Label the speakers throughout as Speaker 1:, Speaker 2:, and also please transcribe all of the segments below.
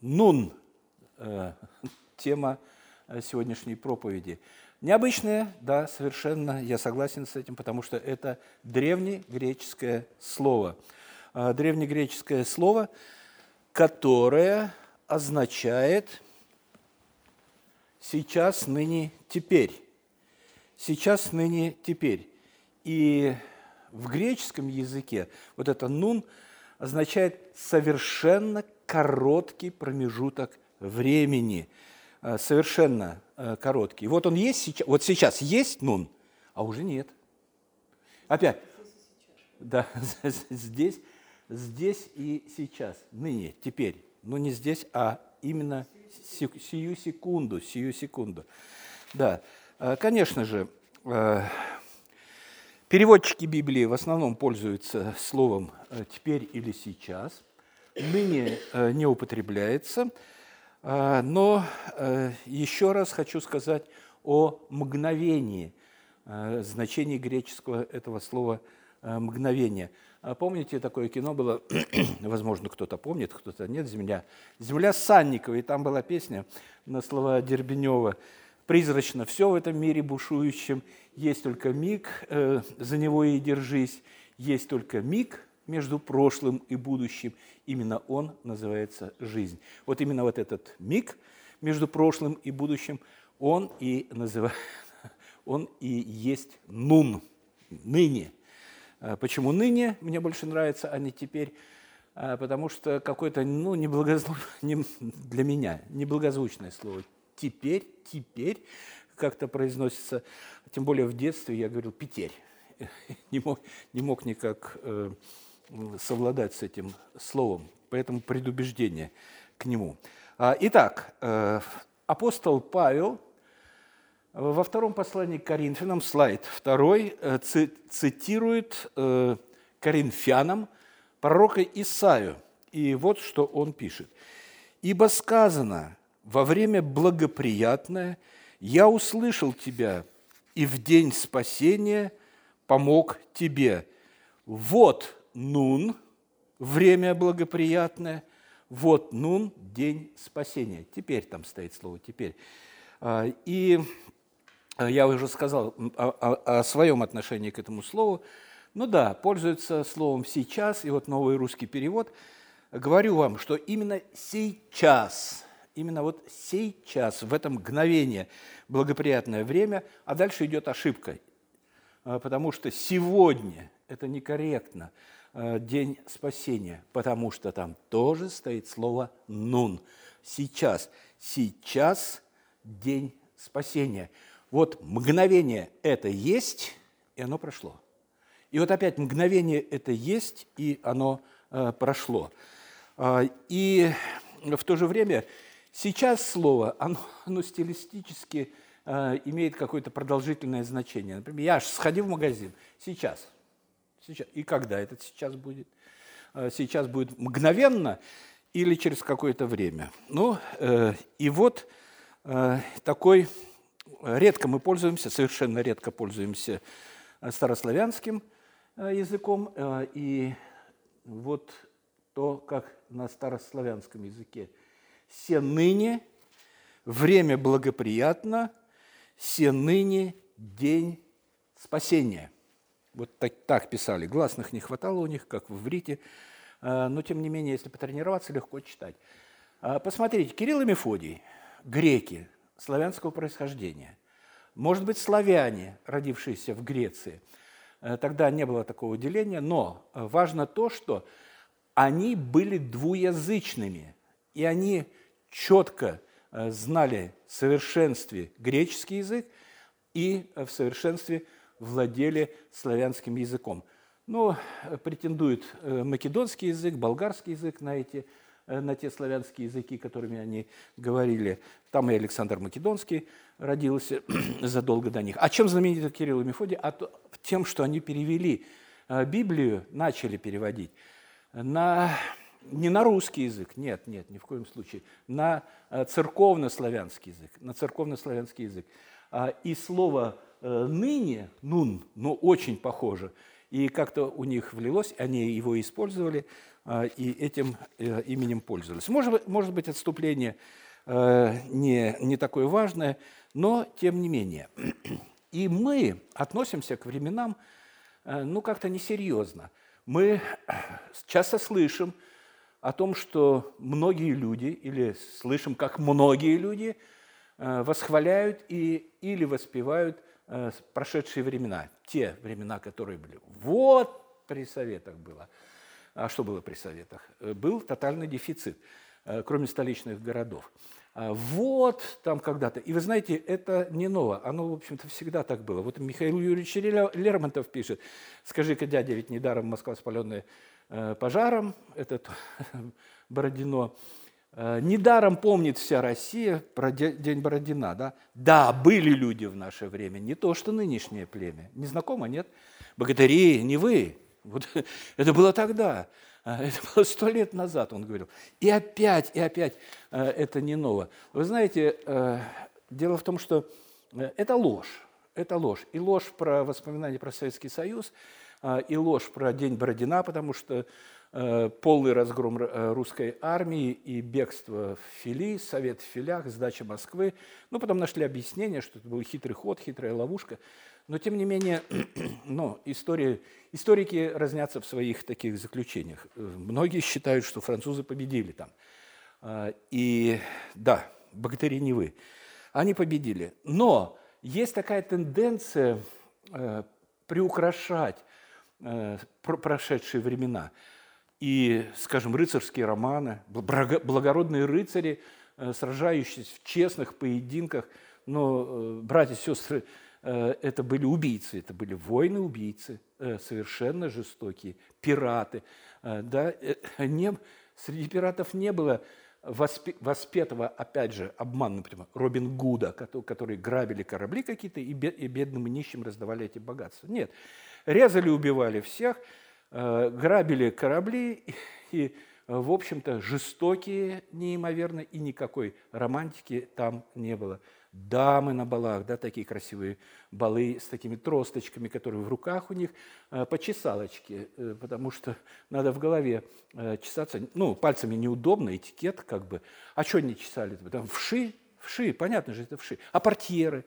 Speaker 1: Нун э, – тема э, сегодняшней проповеди. Необычная, да, совершенно, я согласен с этим, потому что это древнегреческое слово. Э, древнегреческое слово, которое означает сейчас, ныне, теперь. Сейчас, ныне, теперь. И в греческом языке вот это «нун» означает совершенно короткий промежуток времени, э, совершенно э, короткий. Вот он есть сейчас, вот сейчас есть нун, а уже нет. Опять, да, здесь, здесь и сейчас, ныне, теперь. Ну, не здесь, а именно сию секунду, сию секунду. Да, э, конечно же, переводчики Библии в основном пользуются словом «теперь» или «сейчас», ныне э, не употребляется. А, но э, еще раз хочу сказать о мгновении, э, значении греческого этого слова «мгновение». А помните, такое кино было, возможно, кто-то помнит, кто-то нет, «Земля». «Земля» Санникова, и там была песня на слова Дербенева «Призрачно все в этом мире бушующем, есть только миг, за него и держись, есть только миг, между прошлым и будущим. Именно он называется жизнь. Вот именно вот этот миг между прошлым и будущим, он и называет, он и есть нун, ныне. А почему ныне мне больше нравится, а не теперь? А потому что какое-то, ну, неблагозву... не, для меня, неблагозвучное слово. Теперь, теперь как-то произносится, тем более в детстве я говорил «петерь». Не мог, не мог никак э, совладать с этим словом, поэтому предубеждение к нему. А, итак, э, апостол Павел во втором послании к Коринфянам, слайд второй, э, цитирует э, коринфянам пророка Исаию. И вот что он пишет. «Ибо сказано, во время благоприятное я услышал тебя, и в день спасения помог тебе. Вот нун, время благоприятное, вот нун, день спасения. Теперь там стоит слово «теперь». А, и я уже сказал о своем отношении к этому слову. Ну да, пользуется словом «сейчас», и вот новый русский перевод. Говорю вам, что именно сейчас, именно вот сейчас, в это мгновение, благоприятное время, а дальше идет ошибка, а, потому что сегодня – это некорректно – Э, день спасения, потому что там тоже стоит слово «нун». Сейчас, сейчас день спасения. Вот мгновение это есть, и оно прошло. И вот опять мгновение это есть, и оно э, прошло. Э, и в то же время сейчас слово, оно, оно стилистически э, имеет какое-то продолжительное значение. Например, я аж сходил в магазин, сейчас – Сейчас. И когда этот сейчас будет? А, сейчас будет мгновенно или через какое-то время? Ну, э, и вот э, такой, редко мы пользуемся, совершенно редко пользуемся э, старославянским языком, и вот то, как на старославянском языке. «Се ныне, время благоприятно, се ныне день спасения». Вот так, так писали. Гласных не хватало у них, как в иврите. А, но, тем не менее, если потренироваться, легко читать. А, посмотрите, Кирилл и Мефодий, греки славянского происхождения. Может быть, славяне, родившиеся в Греции. А, тогда не было такого деления, но важно то, что они были двуязычными, и они четко знали в совершенстве греческий язык и в совершенстве владели славянским языком. Но э, претендует э, македонский язык, болгарский язык на, эти, э, на те славянские языки, которыми они говорили. Там и Александр Македонский родился задолго до них. А чем знаменит Кирилл и Мефодий? А то, тем, что они перевели Библию, начали переводить на, не на русский язык, нет, нет, ни в коем случае, на церковно-славянский язык, на церковно-славянский язык. А, и слово Э, ныне, нун, но очень похоже, и как-то у них влилось, они его использовали, и этим именем пользовались. Может, может быть, отступление не, не такое важное, но тем не менее. И мы относимся к временам, ну, как-то несерьезно. Мы часто слышим о том, что многие люди, или слышим, как многие люди восхваляют и, или воспевают прошедшие времена, те времена, которые были. Вот при советах было. А что было при советах? Был тотальный дефицит, кроме столичных городов. А вот там когда-то. И вы знаете, это не ново. Оно, в общем-то, всегда так было. Вот Михаил Юрьевич Лермонтов пишет, скажи-ка, дядя, ведь недаром Москва спаленная э, пожаром, этот Бородино. Э, недаром помнит вся Россия про День Бородина. Да? да, были люди в наше время, не то, что нынешнее племя. Не знакомо, нет? Богатыри, не вы. Вот это было тогда. А, это было сто лет назад, он говорил. И опять, и опять э, это не ново. Вы знаете, э, дело в том, что э, это ложь. Это ложь. И ложь про воспоминания про Советский Союз, и ложь про День Бородина, потому что полный разгром русской армии и бегство в Фили, совет в Филях, сдача Москвы. Ну, потом нашли объяснение, что это был хитрый ход, хитрая ловушка. Но, тем не менее, ну, истории, историки разнятся в своих таких заключениях. Многие считают, что французы победили там. А, и да, богатыри не вы. Они победили. Но есть такая тенденция э, приукрашать э, прошедшие времена. И, скажем, рыцарские романы, благородные рыцари, э, сражающиеся в честных поединках, но, братья и сестры, Э, это были убийцы, это были воины-убийцы, э, совершенно жестокие, пираты. Э, да? Не, среди пиратов не было воспетого, опять же, обман, например, Робин Гуда, которые грабили корабли какие-то и бедным и нищим раздавали эти богатства. Нет, резали, убивали всех, грабили корабли и, в общем-то, жестокие неимоверно, и никакой романтики там не было дамы на балах, да, такие красивые балы с такими тросточками, которые в руках у них, э, по чесалочке, э, потому что надо в голове э, чесаться. Ну, пальцами неудобно, этикет как бы. А что не чесали? Там вши, вши, понятно же, это вши. А портьеры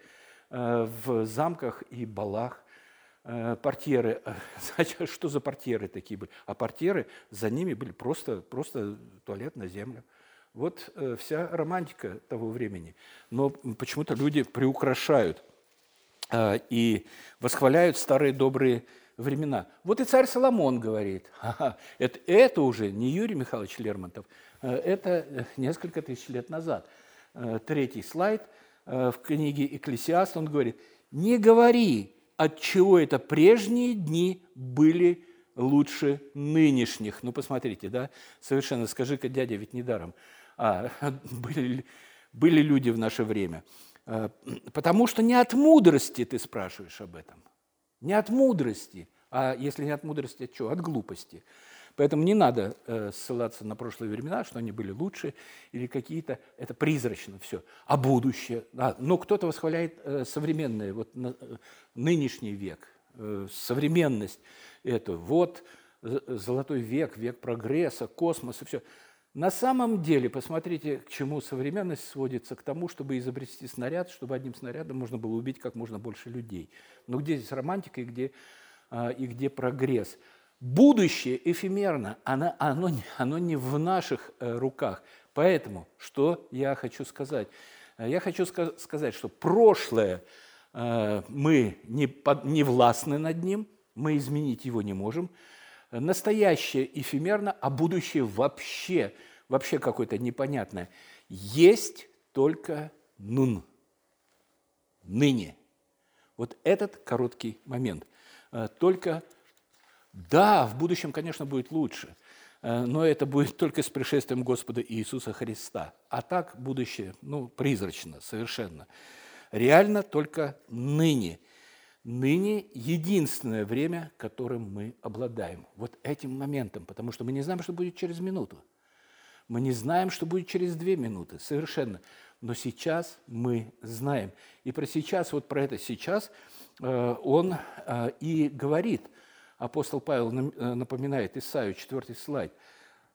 Speaker 1: в замках и балах, портьеры, значит, что за портьеры такие были? А портьеры, за ними были просто, просто туалет на землю. Вот э, вся романтика того времени. Но почему-то люди приукрашают э, и восхваляют старые добрые времена. Вот и царь Соломон говорит, это, это уже не Юрий Михайлович Лермонтов, э, это несколько тысяч лет назад. Третий слайд в книге «Экклесиаст» он говорит, не говори, от чего это прежние дни были лучше нынешних. Ну, посмотрите, да, совершенно, скажи-ка, дядя, ведь недаром а, были, были люди в наше время. А, потому что не от мудрости ты спрашиваешь об этом. Не от мудрости. А если не от мудрости, от чего? От глупости. Поэтому не надо э, ссылаться на прошлые времена, что они были лучше или какие-то. Это призрачно все. А будущее? А, но кто-то восхваляет э, современное, вот на, э, нынешний век, э, современность эту. Вот э, золотой век, век прогресса, космоса, все. На самом деле, посмотрите, к чему современность сводится, к тому, чтобы изобрести снаряд, чтобы одним снарядом можно было убить как можно больше людей. Но где здесь романтика и где, а, и где прогресс? Будущее эфемерно, оно, оно, оно не в наших э, руках. Поэтому, что я хочу сказать? Я хочу сказать, что прошлое э, мы не, под, не властны над ним, мы изменить его не можем – настоящее эфемерно, а будущее вообще, вообще какое-то непонятное. Есть только нун, ныне. Вот этот короткий момент. Э, только, да, в будущем, конечно, будет лучше, э, но это будет только с пришествием Господа Иисуса Христа. А так будущее, ну, призрачно совершенно. Реально только ныне – ныне единственное время, которым мы обладаем. Вот этим моментом, потому что мы не знаем, что будет через минуту. Мы не знаем, что будет через две минуты, совершенно. Но сейчас мы знаем. И про сейчас, вот про это сейчас, э, он э, и говорит. Апостол Павел э, напоминает Исаию, четвертый слайд.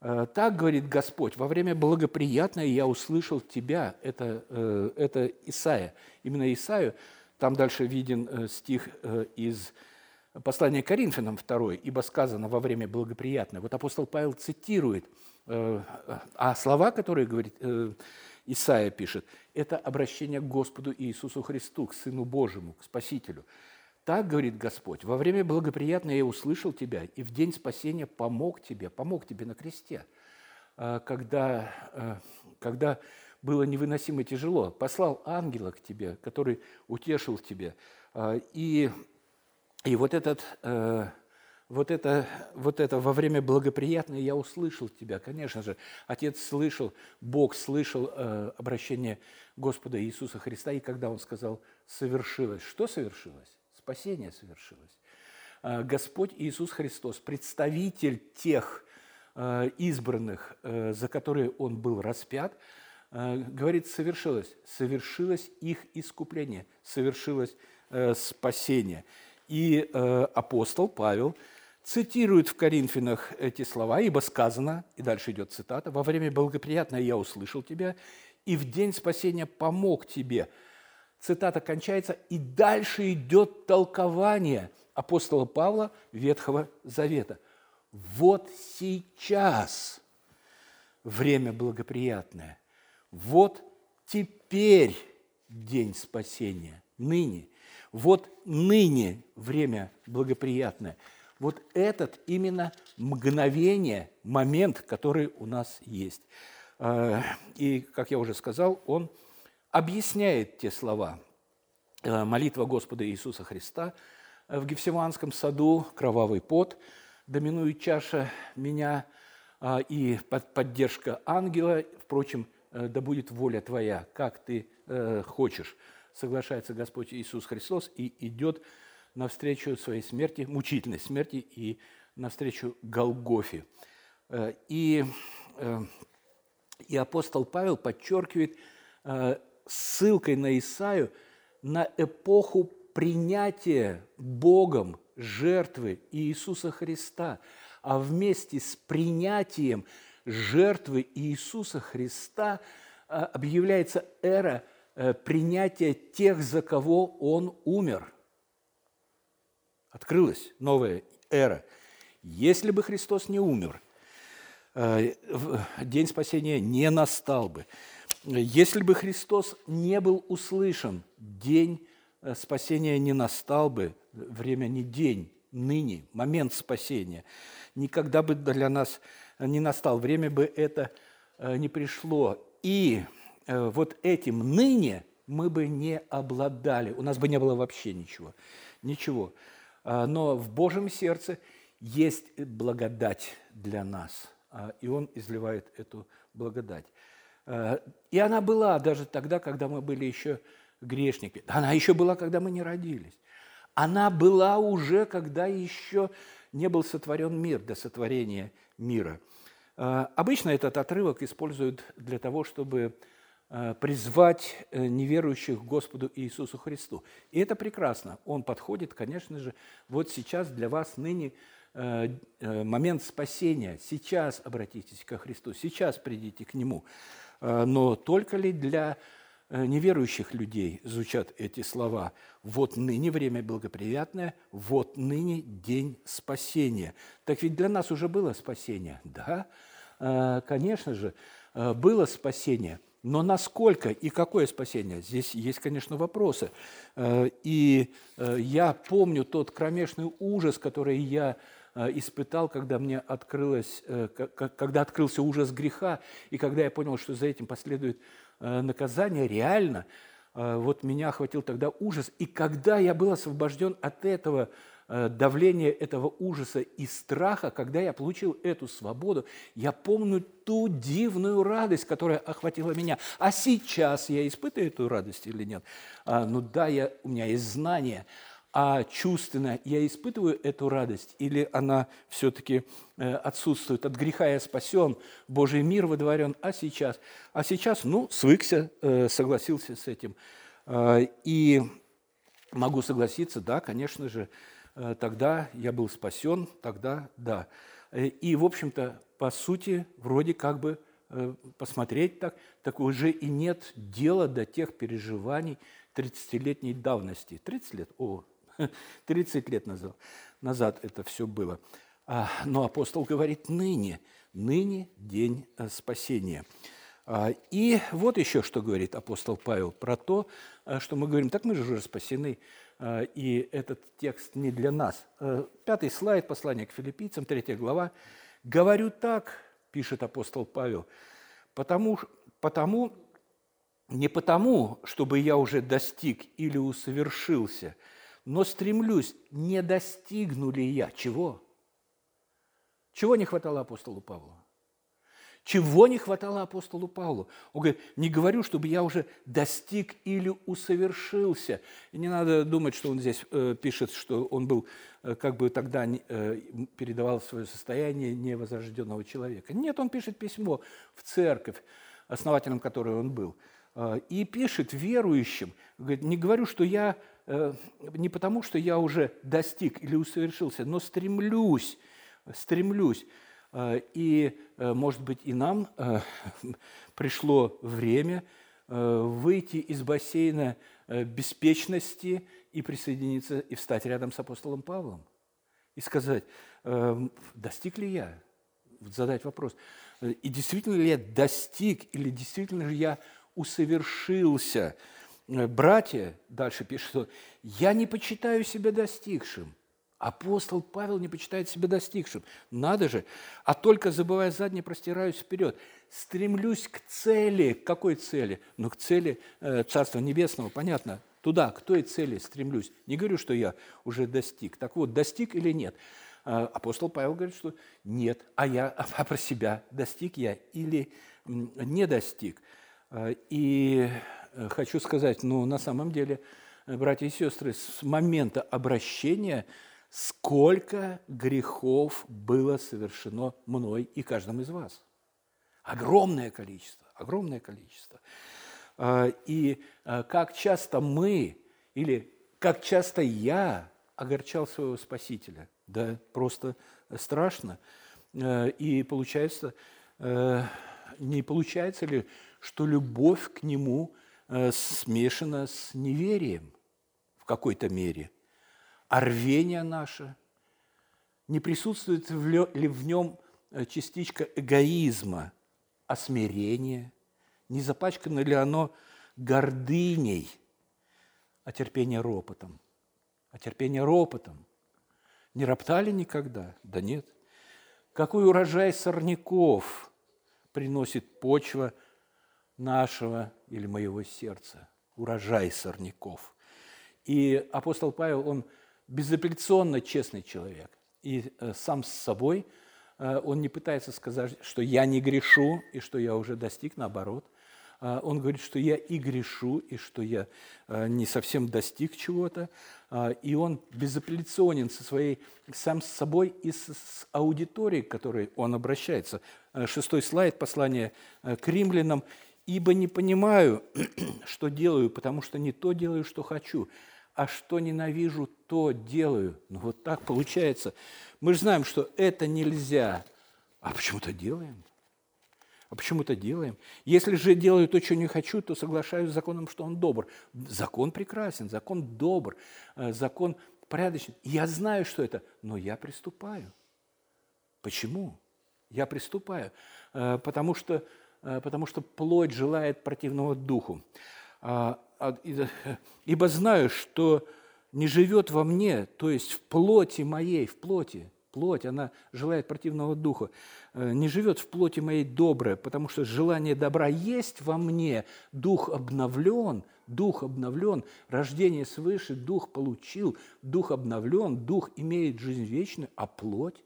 Speaker 1: Э, так говорит Господь, во время благоприятное я услышал тебя. Это, э, это Исаия. Именно Исаию. Там дальше виден стих из послания Коринфянам 2, ибо сказано во время благоприятное. Вот апостол Павел цитирует, а слова, которые говорит Исаия пишет, это обращение к Господу Иисусу Христу, к Сыну Божьему, к Спасителю. Так говорит Господь, во время благоприятное я услышал тебя, и в день спасения помог тебе, помог тебе на кресте, а, когда, а, когда было невыносимо тяжело. Послал ангела к тебе, который утешил тебя. А, и, и вот, этот, вот, это, вот это во время благоприятное я услышал тебя. Конечно же, Отец слышал, Бог слышал обращение Господа Иисуса Христа, и когда Он сказал «совершилось», что совершилось? Спасение совершилось. А, Господь Иисус Христос, представитель тех а, избранных, а, за которые Он был распят, говорит, совершилось, совершилось их искупление, совершилось спасение. И апостол Павел цитирует в Коринфянах эти слова, ибо сказано, и дальше идет цитата, «Во время благоприятное я услышал тебя, и в день спасения помог тебе, цитата кончается, и дальше идет толкование апостола Павла Ветхого Завета. Вот сейчас время благоприятное. Вот теперь день спасения, ныне. Вот ныне время благоприятное. Вот этот именно мгновение, момент, который у нас есть. А, и, как я уже сказал, он – объясняет те слова. Э, молитва Господа Иисуса Христа в Гефсиманском саду, кровавый пот, доминует чаша меня а, и поддержка ангела. Впрочем, э, да будет воля Твоя, как Ты э, хочешь. Соглашается Господь Иисус Христос и идет навстречу своей смерти, мучительной смерти и навстречу Голгофе. И, и апостол Павел подчеркивает ссылкой на Исаю на эпоху принятия Богом жертвы Иисуса Христа. А вместе с принятием жертвы Иисуса Христа а, объявляется эра э, принятия тех, за кого Он умер. Открылась новая эра. Если бы Христос не умер, э, день спасения не настал бы. Если бы Христос не был услышан, день э, спасения не настал бы, время не день, ныне, момент спасения. Никогда бы для нас не настал, время бы это э, не пришло. И э, вот этим ныне мы бы не обладали, у нас бы не было вообще ничего. Ничего. А, но в Божьем сердце есть благодать для нас, а, и Он изливает эту благодать. Э, и она была даже тогда, когда мы были еще грешники. Она еще была, когда мы не родились. Она была уже, когда еще не был сотворен мир, до сотворения мира. Э, обычно этот отрывок используют для того, чтобы э, призвать неверующих к Господу Иисусу Христу. И это прекрасно. Он подходит, конечно же, вот сейчас для вас ныне момент спасения. Сейчас обратитесь ко Христу, сейчас придите к Нему. А, но только ли для э, неверующих людей звучат эти слова «Вот ныне время благоприятное, вот ныне день спасения». Так ведь для нас уже было спасение, да? А, конечно же, э, было спасение, но насколько и какое спасение? Здесь есть, конечно, вопросы. Э, и я помню тот кромешный ужас, который я Э, испытал, когда мне открылось, э, когда открылся ужас греха, и когда я понял, что за этим последует э, наказание, реально, вот меня охватил тогда ужас. И когда я был освобожден от этого давления, этого ужаса и страха, когда я получил эту свободу, я помню ту дивную радость, которая охватила меня. А сейчас я испытываю эту радость или нет? А, ну да, я, у меня есть знание – а чувственно я испытываю эту радость, или она все-таки э, отсутствует? От греха я спасен, Божий мир водворен, а сейчас? А сейчас, ну, свыкся, э, согласился с этим. А, и могу согласиться, да, конечно же, э, тогда я был спасен, тогда да. И, в общем-то, по сути, вроде как бы посмотреть так, так уже и нет дела до тех переживаний 30-летней давности. 30 лет? О, 30 лет назад, назад это все было. А, но апостол говорит «ныне», «ныне день спасения». А, и вот еще что говорит апостол Павел про то, а, что мы говорим, так мы же уже спасены, а, и этот текст не для нас. Пятый слайд, послание к филиппийцам, третья глава. «Говорю так, – пишет апостол Павел, – потому, потому, не потому, чтобы я уже достиг или усовершился, но стремлюсь, не достигну ли я чего? Чего не хватало апостолу Павлу? Чего не хватало апостолу Павлу? Он говорит, не говорю, чтобы я уже достиг или усовершился. И не надо думать, что он здесь э, пишет, что он был, э, как бы тогда э, передавал свое состояние невозрожденного человека. Нет, он пишет письмо в церковь, основателем которой он был. Э, и пишет верующим, говорит, не говорю, что я, не потому, что я уже достиг или усовершился, но стремлюсь, стремлюсь Э, и, э, может быть, и нам э, пришло время выйти из бассейна беспечности и присоединиться, и встать рядом с апостолом Павлом. И сказать, достиг ли я? Задать вопрос. И действительно ли я достиг, или действительно же я усовершился? Братья, дальше пишет, что я не почитаю себя достигшим, Апостол Павел не почитает себя достигшим. Надо же. А только забывая заднее, простираюсь вперед. Стремлюсь к цели. К какой цели? Ну, к цели э, Царства Небесного, понятно. Туда, к той цели стремлюсь. Не говорю, что я уже достиг. Так вот, достиг или нет? Э, апостол Павел говорит, что нет. А я а про себя достиг я или не достиг? Э, и э, хочу сказать, ну, на самом деле, э, братья и сестры, с момента обращения – сколько грехов было совершено мной и каждым из вас. Огромное количество, огромное количество. А, и а, как часто мы или как часто я огорчал своего Спасителя. Да, просто страшно. А, и получается, не получается ли, что любовь к Нему смешана с неверием в какой-то мере – а рвение наше? Не присутствует ли в нем э, частичка эгоизма, а смирение? Не запачкано ли оно гордыней, а терпение ропотом? А терпение ропотом? Не роптали никогда? Да нет. Какой урожай сорняков приносит почва нашего или моего сердца? Урожай сорняков. И апостол Павел, он безапелляционно честный человек. И э, сам с собой э, он не пытается сказать, что я не грешу и что я уже достиг, наоборот. Э, он говорит, что я и грешу, и что я не совсем достиг чего-то. И он безапелляционен со своей, сам с собой и с, с аудиторией, к которой он обращается. Шестой слайд, послание к римлянам. «Ибо не понимаю, что делаю, потому что не то делаю, что хочу, а что ненавижу, то делаю. Ну вот так получается. Мы же знаем, что это нельзя, а почему-то делаем. А почему-то делаем. Если же делаю то, что не хочу, то соглашаюсь с законом, что он добр. Закон прекрасен, закон добр, э, закон порядочный. Я знаю, что это, но я приступаю. Почему? Я приступаю, э, потому что, потому что плоть желает противного духу. А, а, ибо знаю, что не живет во мне, то есть в плоти моей, в плоти, плоть, она желает противного духа, э, не живет в плоти моей доброе, потому что желание добра есть во мне, дух обновлен, дух обновлен, рождение свыше, дух получил, дух обновлен, дух имеет жизнь вечную, а плоть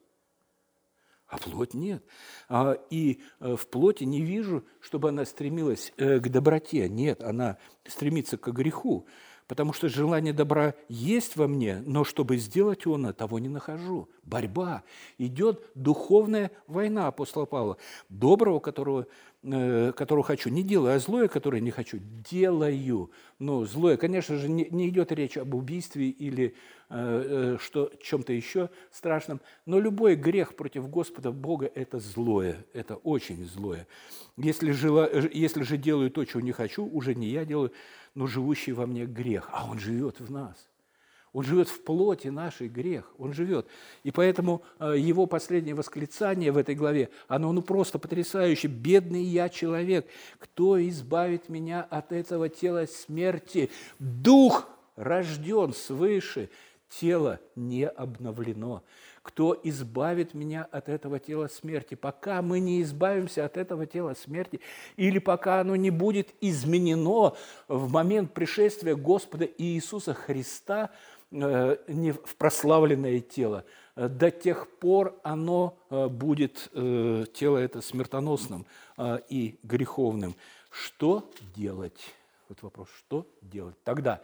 Speaker 1: а плоть нет. А, и э, в плоти не вижу, чтобы она стремилась э, к доброте. Нет, она стремится к греху, потому что желание добра есть во мне, но чтобы сделать он, того не нахожу. Борьба. Идет духовная война апостола Павла. Доброго, которого э, которого хочу, не делаю, а злое, которое не хочу, делаю. Но злое, конечно же, не, не идет речь об убийстве или э, что, чем-то еще страшном, но любой грех против Господа Бога – это злое, это очень злое. Если же, если же делаю то, чего не хочу, уже не я делаю, но живущий во мне грех, а он живет в нас – он живет в плоти нашей грех, он живет. И поэтому э, его последнее восклицание в этой главе, оно ну просто потрясающе. «Бедный я человек, кто избавит меня от этого тела смерти? Дух рожден свыше, тело не обновлено. Кто избавит меня от этого тела смерти? Пока мы не избавимся от этого тела смерти, или пока оно не будет изменено в момент пришествия Господа Иисуса Христа – не в прославленное тело, э, до тех пор оно э, будет, тело это смертоносным и греховным. Что делать? Вот вопрос, что делать? Тогда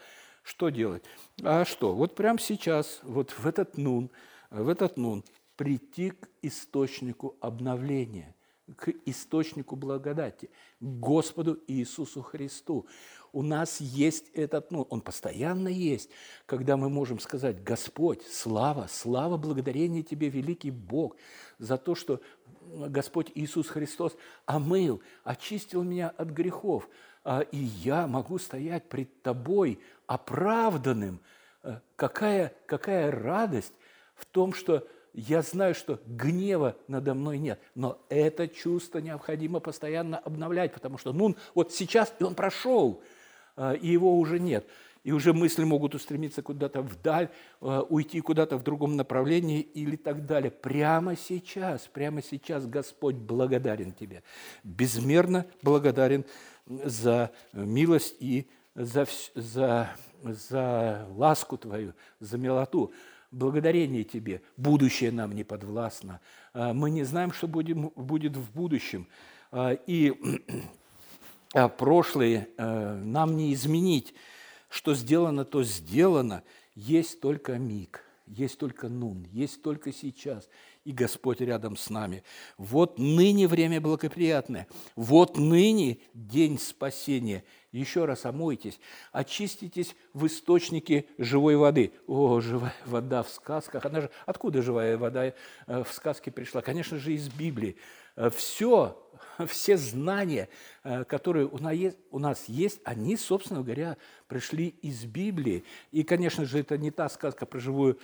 Speaker 1: что делать? А что? Вот прямо сейчас, вот в этот нун, в этот нун прийти к источнику обновления, к источнику благодати, к Господу Иисусу Христу у нас есть этот, ну, он постоянно есть, когда мы можем сказать, Господь, слава, слава, благодарение Тебе, великий Бог, за то, что Господь Иисус Христос омыл, очистил меня от грехов, а, и я могу стоять пред Тобой оправданным. Э, какая, какая радость в том, что я знаю, что гнева надо мной нет, но это чувство необходимо постоянно обновлять, потому что, ну, вот сейчас и он прошел – а, и его уже нет. И уже мысли могут устремиться куда-то вдаль, а, уйти куда-то в другом направлении или так далее. Прямо сейчас, прямо сейчас Господь благодарен тебе, безмерно благодарен за милость и за, за, за ласку твою, за милоту. Благодарение тебе. Будущее нам не подвластно. А, мы не знаем, что будем, будет в будущем. И а прошлое нам не изменить. Что сделано, то сделано. Есть только миг, есть только нун, есть только сейчас. И Господь рядом с нами. Вот ныне время благоприятное. Вот ныне день спасения. Еще раз омойтесь, очиститесь в источнике живой воды. О, живая вода в сказках. Она же, откуда живая вода э, в сказке пришла? Конечно же, из Библии. Э, Все все знания, э, которые у нас есть, они, собственно говоря, пришли из Библии. И, конечно же, это не та сказка про живую,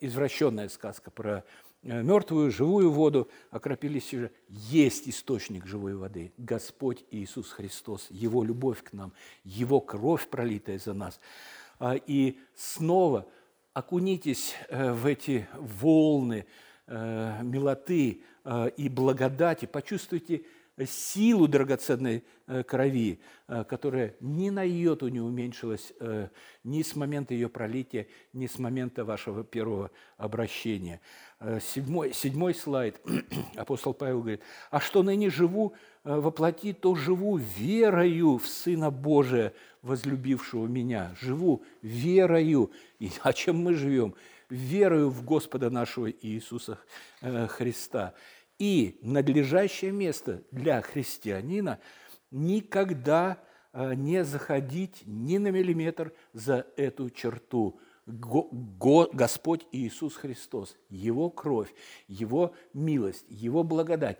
Speaker 1: извращенная сказка про мертвую, живую воду, окропились уже. Есть источник живой воды. Господь Иисус Христос, Его любовь к нам, Его кровь, пролитая за нас. А, и снова окунитесь в эти волны милоты, Э, и благодати, почувствуйте силу драгоценной э, крови, э, которая ни на йоту не уменьшилась ни с момента ее пролития, ни с момента вашего первого обращения. Седьмой, седьмой слайд. Апостол Павел говорит, «А что ныне живу воплоти, то живу верою в Сына Божия, возлюбившего меня». Живу верою. И о чем мы живем? Верою в Господа нашего Иисуса Христа. И надлежащее место для христианина никогда а, не заходить ни на миллиметр за эту черту. Господь Иисус Христос, Его кровь, Его милость, Его благодать.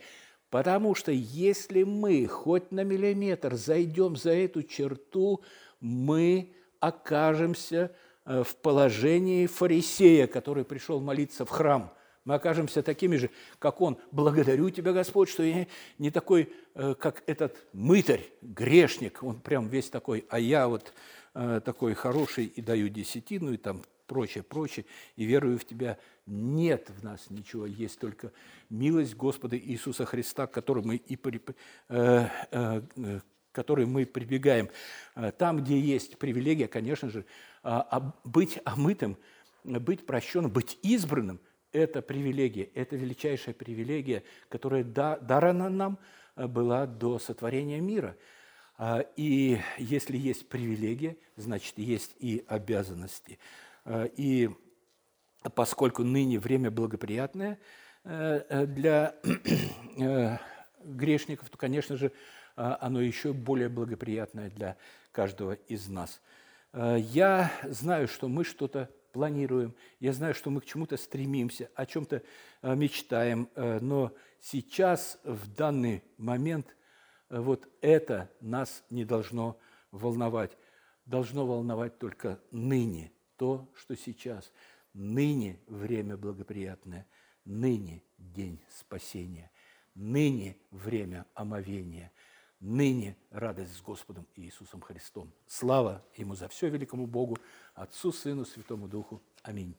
Speaker 1: Потому что если мы хоть на миллиметр зайдем за эту черту, мы окажемся а, в положении фарисея, который пришел молиться в храм – мы окажемся такими же, как он. Благодарю тебя, Господь, что я не такой, э, как этот мытарь, грешник. Он прям весь такой, а я вот э, такой хороший и даю десятину, и там прочее, прочее, и верую в Тебя. Нет в нас ничего, есть только милость Господа Иисуса Христа, к которой мы, и, э, э, мы прибегаем. Там, где есть привилегия, конечно же, а, быть омытым, быть прощенным, быть избранным – это привилегия, это величайшая привилегия, которая дарана нам э, была до сотворения мира. А, и если есть привилегия, значит, есть и обязанности. А, и поскольку ныне время благоприятное э, э, для грешников, то, конечно же, оно еще более благоприятное для каждого из нас. Я знаю, что мы что-то планируем, я знаю, что мы к чему-то стремимся, о чем-то мечтаем, но сейчас, в данный момент, вот это нас не должно волновать. Должно волновать только ныне, то, что сейчас. Ныне время благоприятное, ныне день спасения, ныне время омовения, ныне радость с Господом Иисусом Христом. Слава Ему за все великому Богу, Отцу, Сыну, Святому Духу. Аминь.